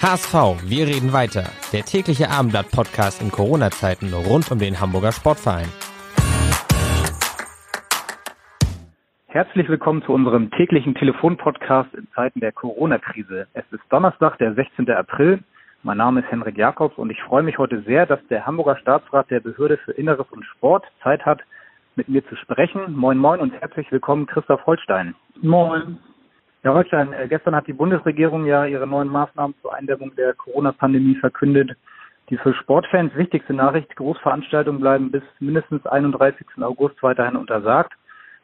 HSV, wir reden weiter. Der tägliche Abendblatt-Podcast in Corona-Zeiten rund um den Hamburger Sportverein. Herzlich willkommen zu unserem täglichen Telefonpodcast in Zeiten der Corona-Krise. Es ist Donnerstag, der 16. April. Mein Name ist Henrik Jakobs und ich freue mich heute sehr, dass der Hamburger Staatsrat der Behörde für Inneres und Sport Zeit hat, mit mir zu sprechen. Moin, moin und herzlich willkommen, Christoph Holstein. Moin. Herr Holstein, äh, gestern hat die Bundesregierung ja ihre neuen Maßnahmen zur Eindämmung der Corona-Pandemie verkündet. Die für Sportfans wichtigste Nachricht, Großveranstaltungen bleiben bis mindestens 31. August weiterhin untersagt.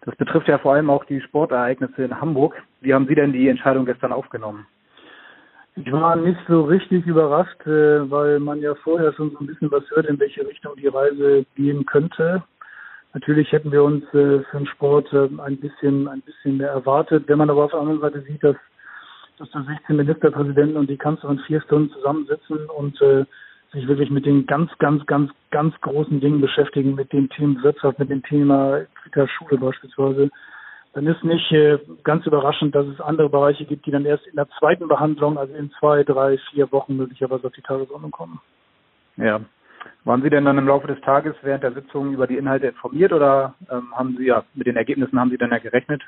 Das betrifft ja vor allem auch die Sportereignisse in Hamburg. Wie haben Sie denn die Entscheidung gestern aufgenommen? Ich war nicht so richtig überrascht, äh, weil man ja vorher schon so ein bisschen was hört, in welche Richtung die Reise gehen könnte. Natürlich hätten wir uns äh, für den Sport äh, ein bisschen, ein bisschen mehr erwartet. Wenn man aber auf der anderen Seite sieht, dass, dass da 16 Ministerpräsidenten und die Kanzlerin vier Stunden zusammensitzen und äh, sich wirklich mit den ganz, ganz, ganz, ganz großen Dingen beschäftigen, mit dem Thema Wirtschaft, mit dem Thema der Schule beispielsweise, dann ist nicht äh, ganz überraschend, dass es andere Bereiche gibt, die dann erst in der zweiten Behandlung, also in zwei, drei, vier Wochen möglicherweise auf die Tagesordnung kommen. Ja, waren Sie denn dann im Laufe des Tages während der Sitzung über die Inhalte informiert oder ähm, haben Sie ja mit den Ergebnissen haben Sie dann ja gerechnet?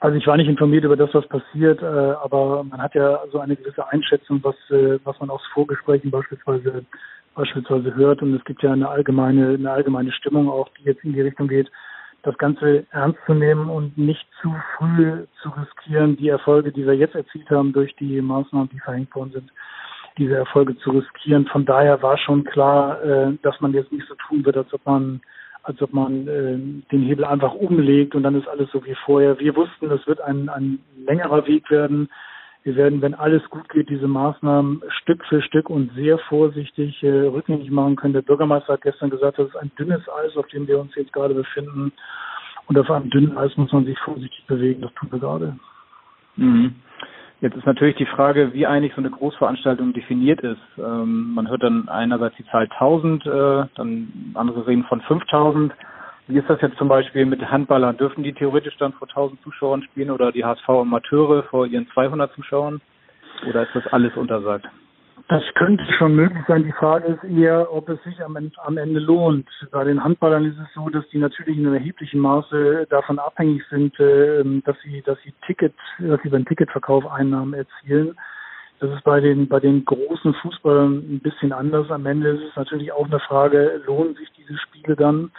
Also ich war nicht informiert über das, was passiert, äh, aber man hat ja so eine gewisse Einschätzung, was äh, was man aus Vorgesprächen beispielsweise beispielsweise hört und es gibt ja eine allgemeine eine allgemeine Stimmung auch, die jetzt in die Richtung geht, das Ganze ernst zu nehmen und nicht zu früh zu riskieren, die Erfolge, die wir jetzt erzielt haben durch die Maßnahmen, die verhängt worden sind, diese Erfolge zu riskieren. Von daher war schon klar, äh, dass man jetzt nicht so tun wird, als ob man als ob man äh, den Hebel einfach umlegt und dann ist alles so wie vorher. Wir wussten, das wird ein, ein längerer Weg werden. Wir werden, wenn alles gut geht, diese Maßnahmen Stück für Stück und sehr vorsichtig äh, rückgängig machen können. Der Bürgermeister hat gestern gesagt, das ist ein dünnes Eis, auf dem wir uns jetzt gerade befinden. Und auf einem dünnen Eis muss man sich vorsichtig bewegen. Das tun wir gerade. Mhm. Jetzt ist natürlich die Frage, wie eigentlich so eine Großveranstaltung definiert ist. Ähm, man hört dann einerseits die Zahl 1000, äh, dann andere reden von 5000. Wie ist das jetzt zum Beispiel mit Handballern? Dürfen die theoretisch dann vor 1000 Zuschauern spielen oder die HSV-Amateure vor ihren 200 Zuschauern? Oder ist das alles untersagt? Das könnte schon möglich sein. Die Frage ist eher, ob es sich am, am Ende lohnt. Bei den Handballern ist es so, dass die natürlich in einem erheblichen Maße davon abhängig sind, ähm, dass sie, dass sie Ticket, dass sie beim Ticketverkauf Einnahmen erzielen. Das ist bei den, bei den großen Fußballern ein bisschen anders. Am Ende ist es natürlich auch eine Frage, lohnen sich diese Spiele dann?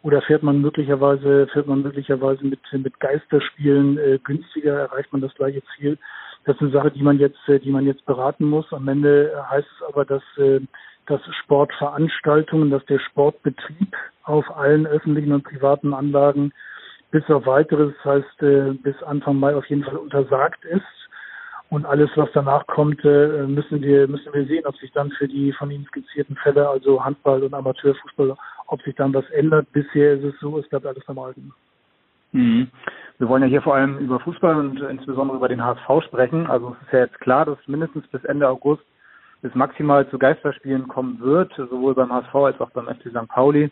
Oder fährt man möglicherweise, fährt man möglicherweise mit, mit Geisterspielen äh, günstiger, erreicht man das gleiche Ziel? Das ist eine Sache, die man jetzt, äh, die man jetzt beraten muss. Am Ende heißt es aber, dass, äh, dass Sportveranstaltungen, dass der Sportbetrieb auf allen öffentlichen und privaten Anlagen bis auf weiteres, das heißt äh, bis Anfang Mai auf jeden Fall untersagt ist. Und alles, was danach kommt, müssen wir, müssen wir sehen, ob sich dann für die von Ihnen skizzierten Fälle, also Handball und Amateurfußball, ob sich dann was ändert. Bisher ist es so, es bleibt alles am Alten. Mhm. Wir wollen ja hier vor allem über Fußball und insbesondere über den HSV sprechen. Also es ist ja jetzt klar, dass mindestens bis Ende August bis maximal zu Geisterspielen kommen wird, sowohl beim HSV als auch beim FC St. Pauli.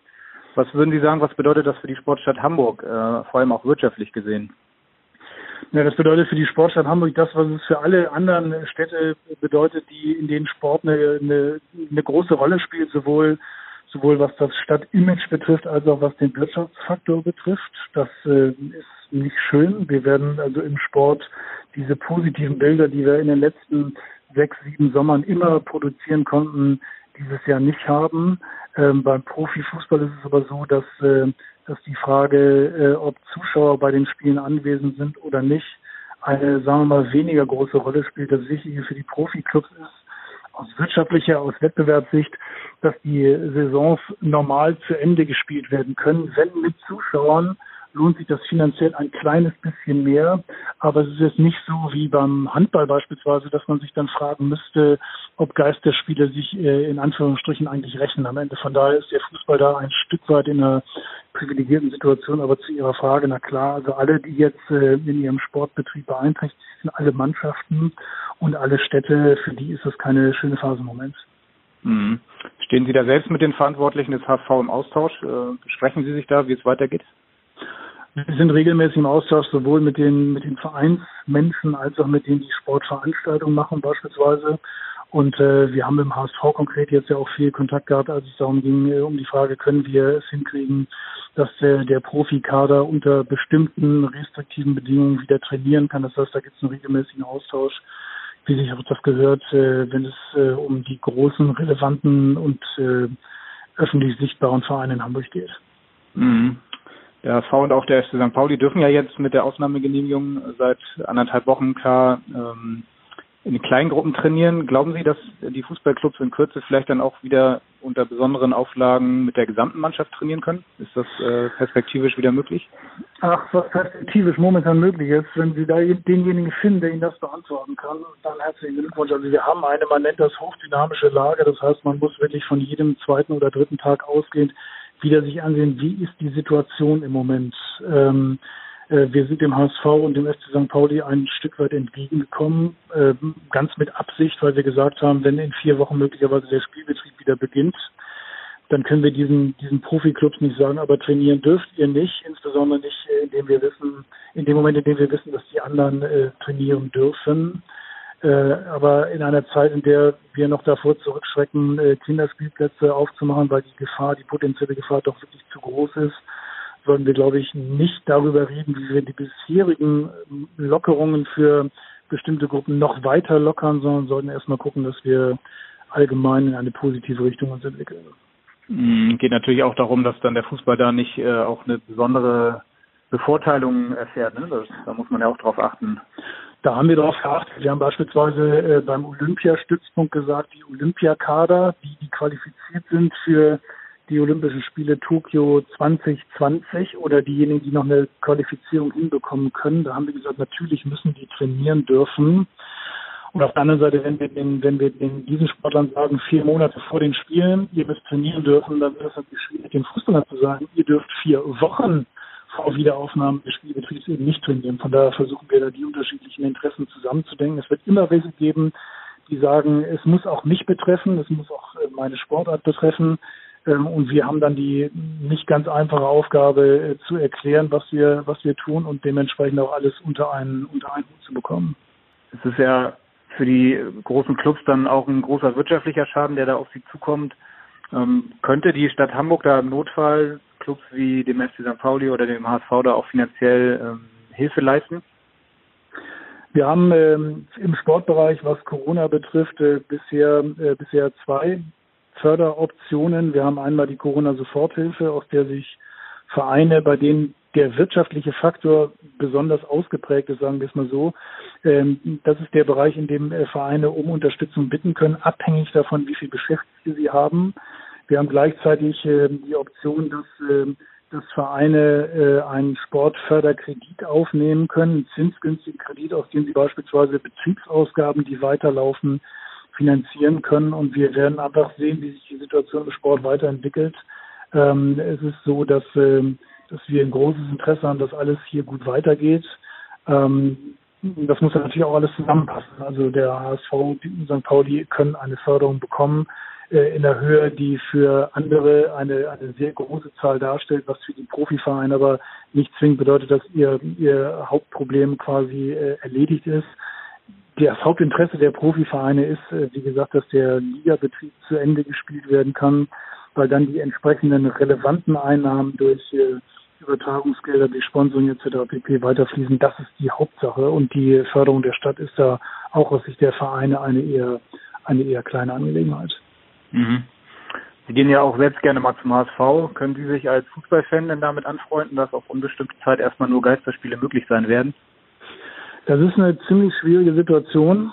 Was würden Sie sagen, was bedeutet das für die Sportstadt Hamburg, äh, vor allem auch wirtschaftlich gesehen? Ja, das bedeutet für die Sportstadt Hamburg das, was es für alle anderen Städte bedeutet, die in denen Sport eine, eine, eine große Rolle spielt, sowohl sowohl was das Stadtimage betrifft, als auch was den Wirtschaftsfaktor betrifft. Das äh, ist nicht schön. Wir werden also im Sport diese positiven Bilder, die wir in den letzten sechs, sieben Sommern immer produzieren konnten, dieses Jahr nicht haben. Ähm, beim Profifußball ist es aber so, dass, äh, dass die Frage, äh, ob Zuschauer bei den Spielen anwesend sind oder nicht, eine, sagen wir mal, weniger große Rolle spielt. Das Wichtige für die Profiklubs ist, aus wirtschaftlicher, aus Wettbewerbssicht, dass die Saisons normal zu Ende gespielt werden können, wenn mit Zuschauern lohnt sich das finanziell ein kleines bisschen mehr. Aber es ist jetzt nicht so wie beim Handball beispielsweise, dass man sich dann fragen müsste, ob Geisterspiele sich äh, in Anführungsstrichen eigentlich rechnen am Ende. Von daher ist der Fußball da ein Stück weit in einer privilegierten Situation. Aber zu Ihrer Frage, na klar, also alle, die jetzt äh, in ihrem Sportbetrieb beeinträchtigt sind, alle Mannschaften und alle Städte, für die ist das keine schöne Phase im Moment. Mhm. Stehen Sie da selbst mit den Verantwortlichen des HSV im Austausch? Äh, sprechen Sie sich da, wie es weitergeht? Wir sind regelmäßig im Austausch sowohl mit den, mit den Vereinsmenschen als auch mit denen, die Sportveranstaltungen machen beispielsweise. Und äh, wir haben im HSV konkret jetzt ja auch viel Kontakt gehabt, als es darum ging, äh, um die Frage, können wir es hinkriegen, dass der, der Profikader unter bestimmten restriktiven Bedingungen wieder trainieren kann. Das heißt, da gibt es einen regelmäßigen Austausch wie sich auch das gehört, äh, wenn es äh, um die großen, relevanten und äh, öffentlich sichtbaren Vereine in Hamburg geht. Mhm. Der V und auch der FC St. Pauli dürfen ja jetzt mit der Ausnahmegenehmigung seit anderthalb Wochen klar ähm, in kleinen Gruppen trainieren. Glauben Sie, dass die Fußballclubs in Kürze vielleicht dann auch wieder unter besonderen Auflagen mit der gesamten Mannschaft trainieren können? Ist das äh, perspektivisch wieder möglich? Ach, was perspektivisch momentan möglich ist, wenn Sie da denjenigen finden, der Ihnen das beantworten kann, dann herzlichen Glückwunsch. Also wir haben eine, man nennt das hochdynamische Lage. Das heißt, man muss wirklich von jedem zweiten oder dritten Tag ausgehend wieder sich ansehen, wie ist die Situation im Moment. Ähm, äh, wir sind dem HSV und dem FC St. Pauli ein Stück weit entgegengekommen, äh, ganz mit Absicht, weil wir gesagt haben, wenn in vier Wochen möglicherweise der Spielbetrieb wieder beginnt, dann können wir diesen, diesen Profiklubs nicht sagen, aber trainieren dürft ihr nicht, insbesondere nicht, äh, indem wir wissen, in dem Moment, in dem wir wissen, dass die anderen äh, trainieren dürfen. Äh, aber in einer Zeit, in der wir noch davor zurückschrecken, äh, Kinderspielplätze aufzumachen, weil die Gefahr, die potenzielle Gefahr doch wirklich zu groß ist, sollten wir, glaube ich, nicht darüber reden, wie wir die bisherigen Lockerungen für bestimmte Gruppen noch weiter lockern, sondern sollten erstmal gucken, dass wir allgemein in eine positive Richtung uns entwickeln. Mm, geht natürlich auch darum, dass dann der Fußball da nicht äh, auch eine besondere Bevorteilung erfährt. Ne? Das, da muss man ja auch drauf achten. Da haben wir darauf geachtet. Wir haben beispielsweise äh, beim Olympiastützpunkt gesagt, die Olympiakader, die, die qualifiziert sind für die Olympischen Spiele Tokio 2020 oder diejenigen, die noch eine Qualifizierung hinbekommen können. Da haben wir gesagt, natürlich müssen die trainieren dürfen. Und auf der anderen Seite, wenn wir den, wenn wir den, diesen Sportlern sagen, vier Monate vor den Spielen, ihr müsst trainieren dürfen, dann wird es natürlich schwierig, den Fußballern zu sagen, ihr dürft vier Wochen vor Wiederaufnahme des Spielbetriebs eben nicht trainieren. Von daher versuchen wir da die unterschiedlichen Interessen zusammenzudenken. Es wird immer welche geben, die sagen, es muss auch mich betreffen, es muss auch äh, meine Sportart betreffen. Ähm, und wir haben dann die nicht ganz einfache Aufgabe äh, zu erklären, was wir, was wir tun und dementsprechend auch alles unter einen, unter einen Hut zu bekommen. Es ist ja für die großen Clubs dann auch ein großer wirtschaftlicher Schaden, der da auf sie zukommt. Ähm, könnte die Stadt Hamburg da im Notfall Clubs wie dem FC St. Pauli oder dem HSV da auch finanziell ähm, Hilfe leisten? Wir haben ähm, im Sportbereich, was Corona betrifft, äh, bisher, äh, bisher zwei Förderoptionen. Wir haben einmal die Corona-Soforthilfe, aus der sich Vereine, bei denen der wirtschaftliche Faktor besonders ausgeprägt ist, sagen wir es mal so. Ähm, das ist der Bereich, in dem äh, Vereine um Unterstützung bitten können, abhängig davon, wie viel Beschäftigte sie haben. Wir haben gleichzeitig ähm, die Option, dass, ähm, dass Vereine äh, einen Sportförderkredit aufnehmen können, einen zinsgünstigen Kredit, aus dem sie beispielsweise Betriebsausgaben, die weiterlaufen, finanzieren können. Und wir werden einfach sehen, wie sich die Situation im Sport weiterentwickelt. Ähm, es ist so, dass, ähm, dass wir ein großes Interesse haben, dass alles hier gut weitergeht. Ähm, das muss natürlich auch alles zusammenpassen. Also der HSV und St. Pauli können eine Förderung bekommen äh, in der Höhe, die für andere eine, eine sehr große Zahl darstellt, was für die Profivereine aber nicht zwingend bedeutet, dass ihr, ihr Hauptproblem quasi äh, erledigt ist das Hauptinteresse der Profivereine ist, äh, wie gesagt, dass der Ligabetrieb zu Ende gespielt werden kann, weil dann die entsprechenden relevanten Einnahmen durch äh, Übertragungsgelder, die Sponsoring etc. pp. weiterfließen. Das ist die Hauptsache und die Förderung der Stadt ist da auch aus Sicht der Vereine eine eher eine eher kleine Angelegenheit. Mhm. Sie gehen ja auch selbst gerne mal zum HSV. Können Sie sich als Fußballfan denn damit anfreunden, dass auf unbestimmte Zeit erstmal nur Geisterspiele möglich sein werden? Das ist eine ziemlich schwierige Situation,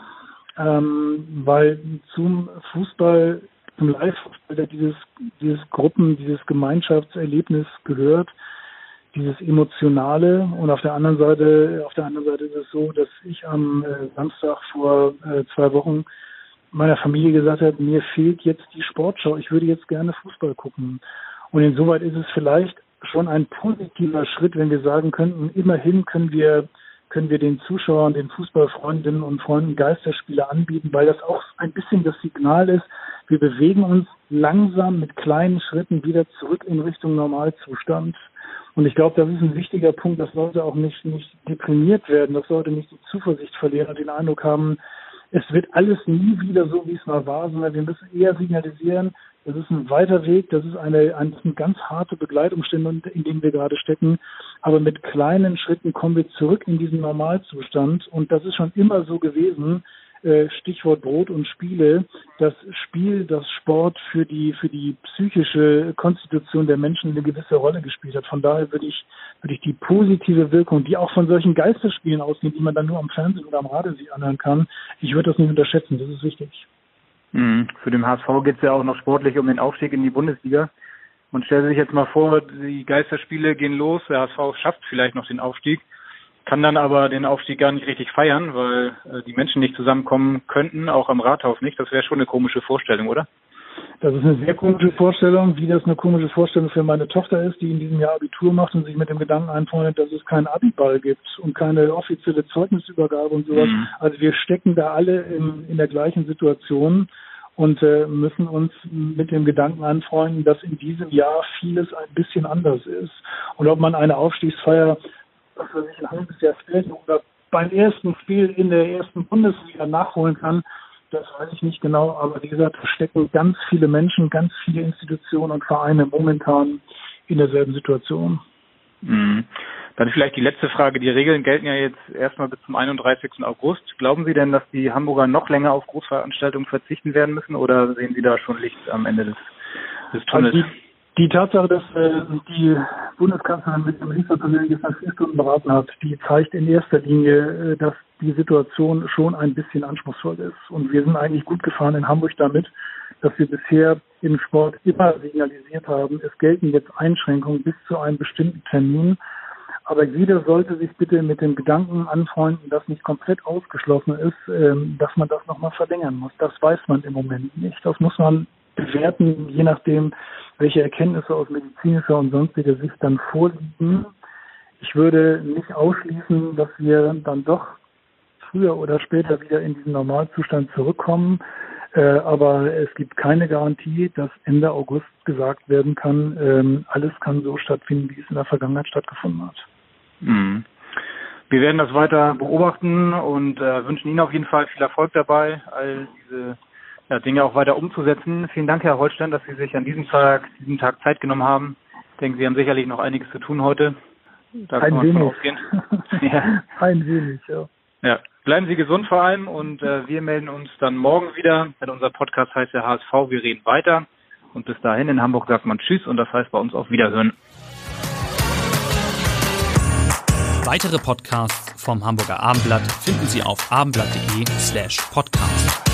ähm, weil zum Fußball, zum Live-Fußball, der dieses, dieses Gruppen, dieses Gemeinschaftserlebnis gehört, dieses Emotionale und auf der anderen Seite, auf der anderen Seite ist es so, dass ich am äh, Samstag vor äh, zwei Wochen meiner Familie gesagt habe, mir fehlt jetzt die Sportschau, ich würde jetzt gerne Fußball gucken. Und insoweit ist es vielleicht schon ein positiver Schritt, wenn wir sagen könnten, immerhin können wir können wir den Zuschauern, den Fußballfreundinnen und Freunden Geisterspiele anbieten, weil das auch ein bisschen das Signal ist, wir bewegen uns langsam mit kleinen Schritten wieder zurück in Richtung Normalzustand. Und ich glaube, das ist ein wichtiger Punkt, das sollte auch nicht, nicht deprimiert werden, das sollte nicht die Zuversicht verlieren und den Eindruck haben, es wird alles nie wieder so, wie es mal war, sondern wir müssen eher signalisieren, das ist ein weiter Weg, das ist eine, eine, ganz harte Begleitumstände, in denen wir gerade stecken. Aber mit kleinen Schritten kommen wir zurück in diesen Normalzustand. Und das ist schon immer so gewesen. Äh, Stichwort Brot und Spiele, das Spiel, das Sport für die, für die psychische Konstitution der Menschen eine gewisse Rolle gespielt hat. Von daher würde ich, würde ich die positive Wirkung, die auch von solchen Geisterspielen ausgehen, die man dann nur am Fernsehen oder am Radio sich anhören kann, ich würde das nicht unterschätzen. Das ist wichtig. Mhm. Für den HSV geht es ja auch noch sportlich um den Aufstieg in die Bundesliga. Und stellen sich jetzt mal vor, die Geisterspiele gehen los, der HSV schafft vielleicht noch den Aufstieg, kann dann aber den Aufstieg gar nicht richtig feiern, weil äh, die Menschen nicht zusammenkommen könnten, auch am Rathaus nicht. Das wäre schon eine komische Vorstellung, oder? Das ist eine sehr komische Vorstellung, wie das eine komische Vorstellung für meine Tochter ist, die in diesem Jahr Abitur macht und sich mit dem Gedanken einfreundet, dass es keinen Abiball gibt und keine offizielle Zeugnisübergabe und sowas. Mhm. Also wir stecken da alle in, in der gleichen Situation und äh, müssen uns mit dem Gedanken anfreunden, dass in diesem Jahr vieles ein bisschen anders ist. Und ob man eine Aufstiegsfeier, was weiß ich, ein halbes Jahr später oder beim ersten Spiel in der ersten Bundesliga nachholen kann, das weiß ich nicht genau, aber wie gesagt, da stecken ganz viele Menschen, ganz viele Institutionen und Vereine momentan in derselben Situation. Mhm. Dann vielleicht die letzte Frage. Die Regeln gelten ja jetzt erstmal bis zum 31. August. Glauben Sie denn, dass die Hamburger noch länger auf Großveranstaltungen verzichten werden müssen oder sehen Sie da schon Licht am Ende des, des Tunnels? Also die, die, Tatsache, dass äh, die Bundeskanzlerin mit dem Ministerpräsidenten gestern vier Stunden beraten hat, die zeigt in erster Linie, äh, dass die Situation schon ein bisschen anspruchsvoll ist. Und wir sind eigentlich gut gefahren in Hamburg damit, dass wir bisher im Sport immer signalisiert haben, es gelten jetzt Einschränkungen bis zu einem bestimmten Termin. Aber jeder sollte sich bitte mit dem Gedanken anfreunden, dass nicht komplett ausgeschlossen ist, ähm, dass man das nochmal verlängern muss. Das weiß man im Moment nicht. Das muss man bewerten, je nachdem, welche Erkenntnisse aus medizinischer und sonstiger Sicht dann vorliegen. Ich würde nicht ausschließen, dass wir dann doch früher oder später wieder in diesen Normalzustand zurückkommen. Äh, aber es gibt keine Garantie, dass Ende August gesagt werden kann, ähm, alles kann so stattfinden, wie es in der Vergangenheit stattgefunden hat. Mhm. Wir werden das weiter beobachten und äh, wünschen Ihnen auf jeden Fall viel Erfolg dabei, all diese ja, Dinge auch weiter umzusetzen. Vielen Dank, Herr Holstein, dass Sie sich an diesem Tag, diesem Tag Zeit genommen haben. Ich denke, Sie haben sicherlich noch einiges zu tun heute. Da Ein wenig. ja. Ein wenig, ja. Ja, bleiben Sie gesund vor allem und äh, wir melden uns dann morgen wieder, denn unser Podcast heißt der HSV, wir reden weiter. Und bis dahin in Hamburg sagt man Tschüss und das heißt bei uns auf Wiederhören. Weitere Podcasts vom Hamburger Abendblatt finden Sie auf abendblatt.de slash podcast.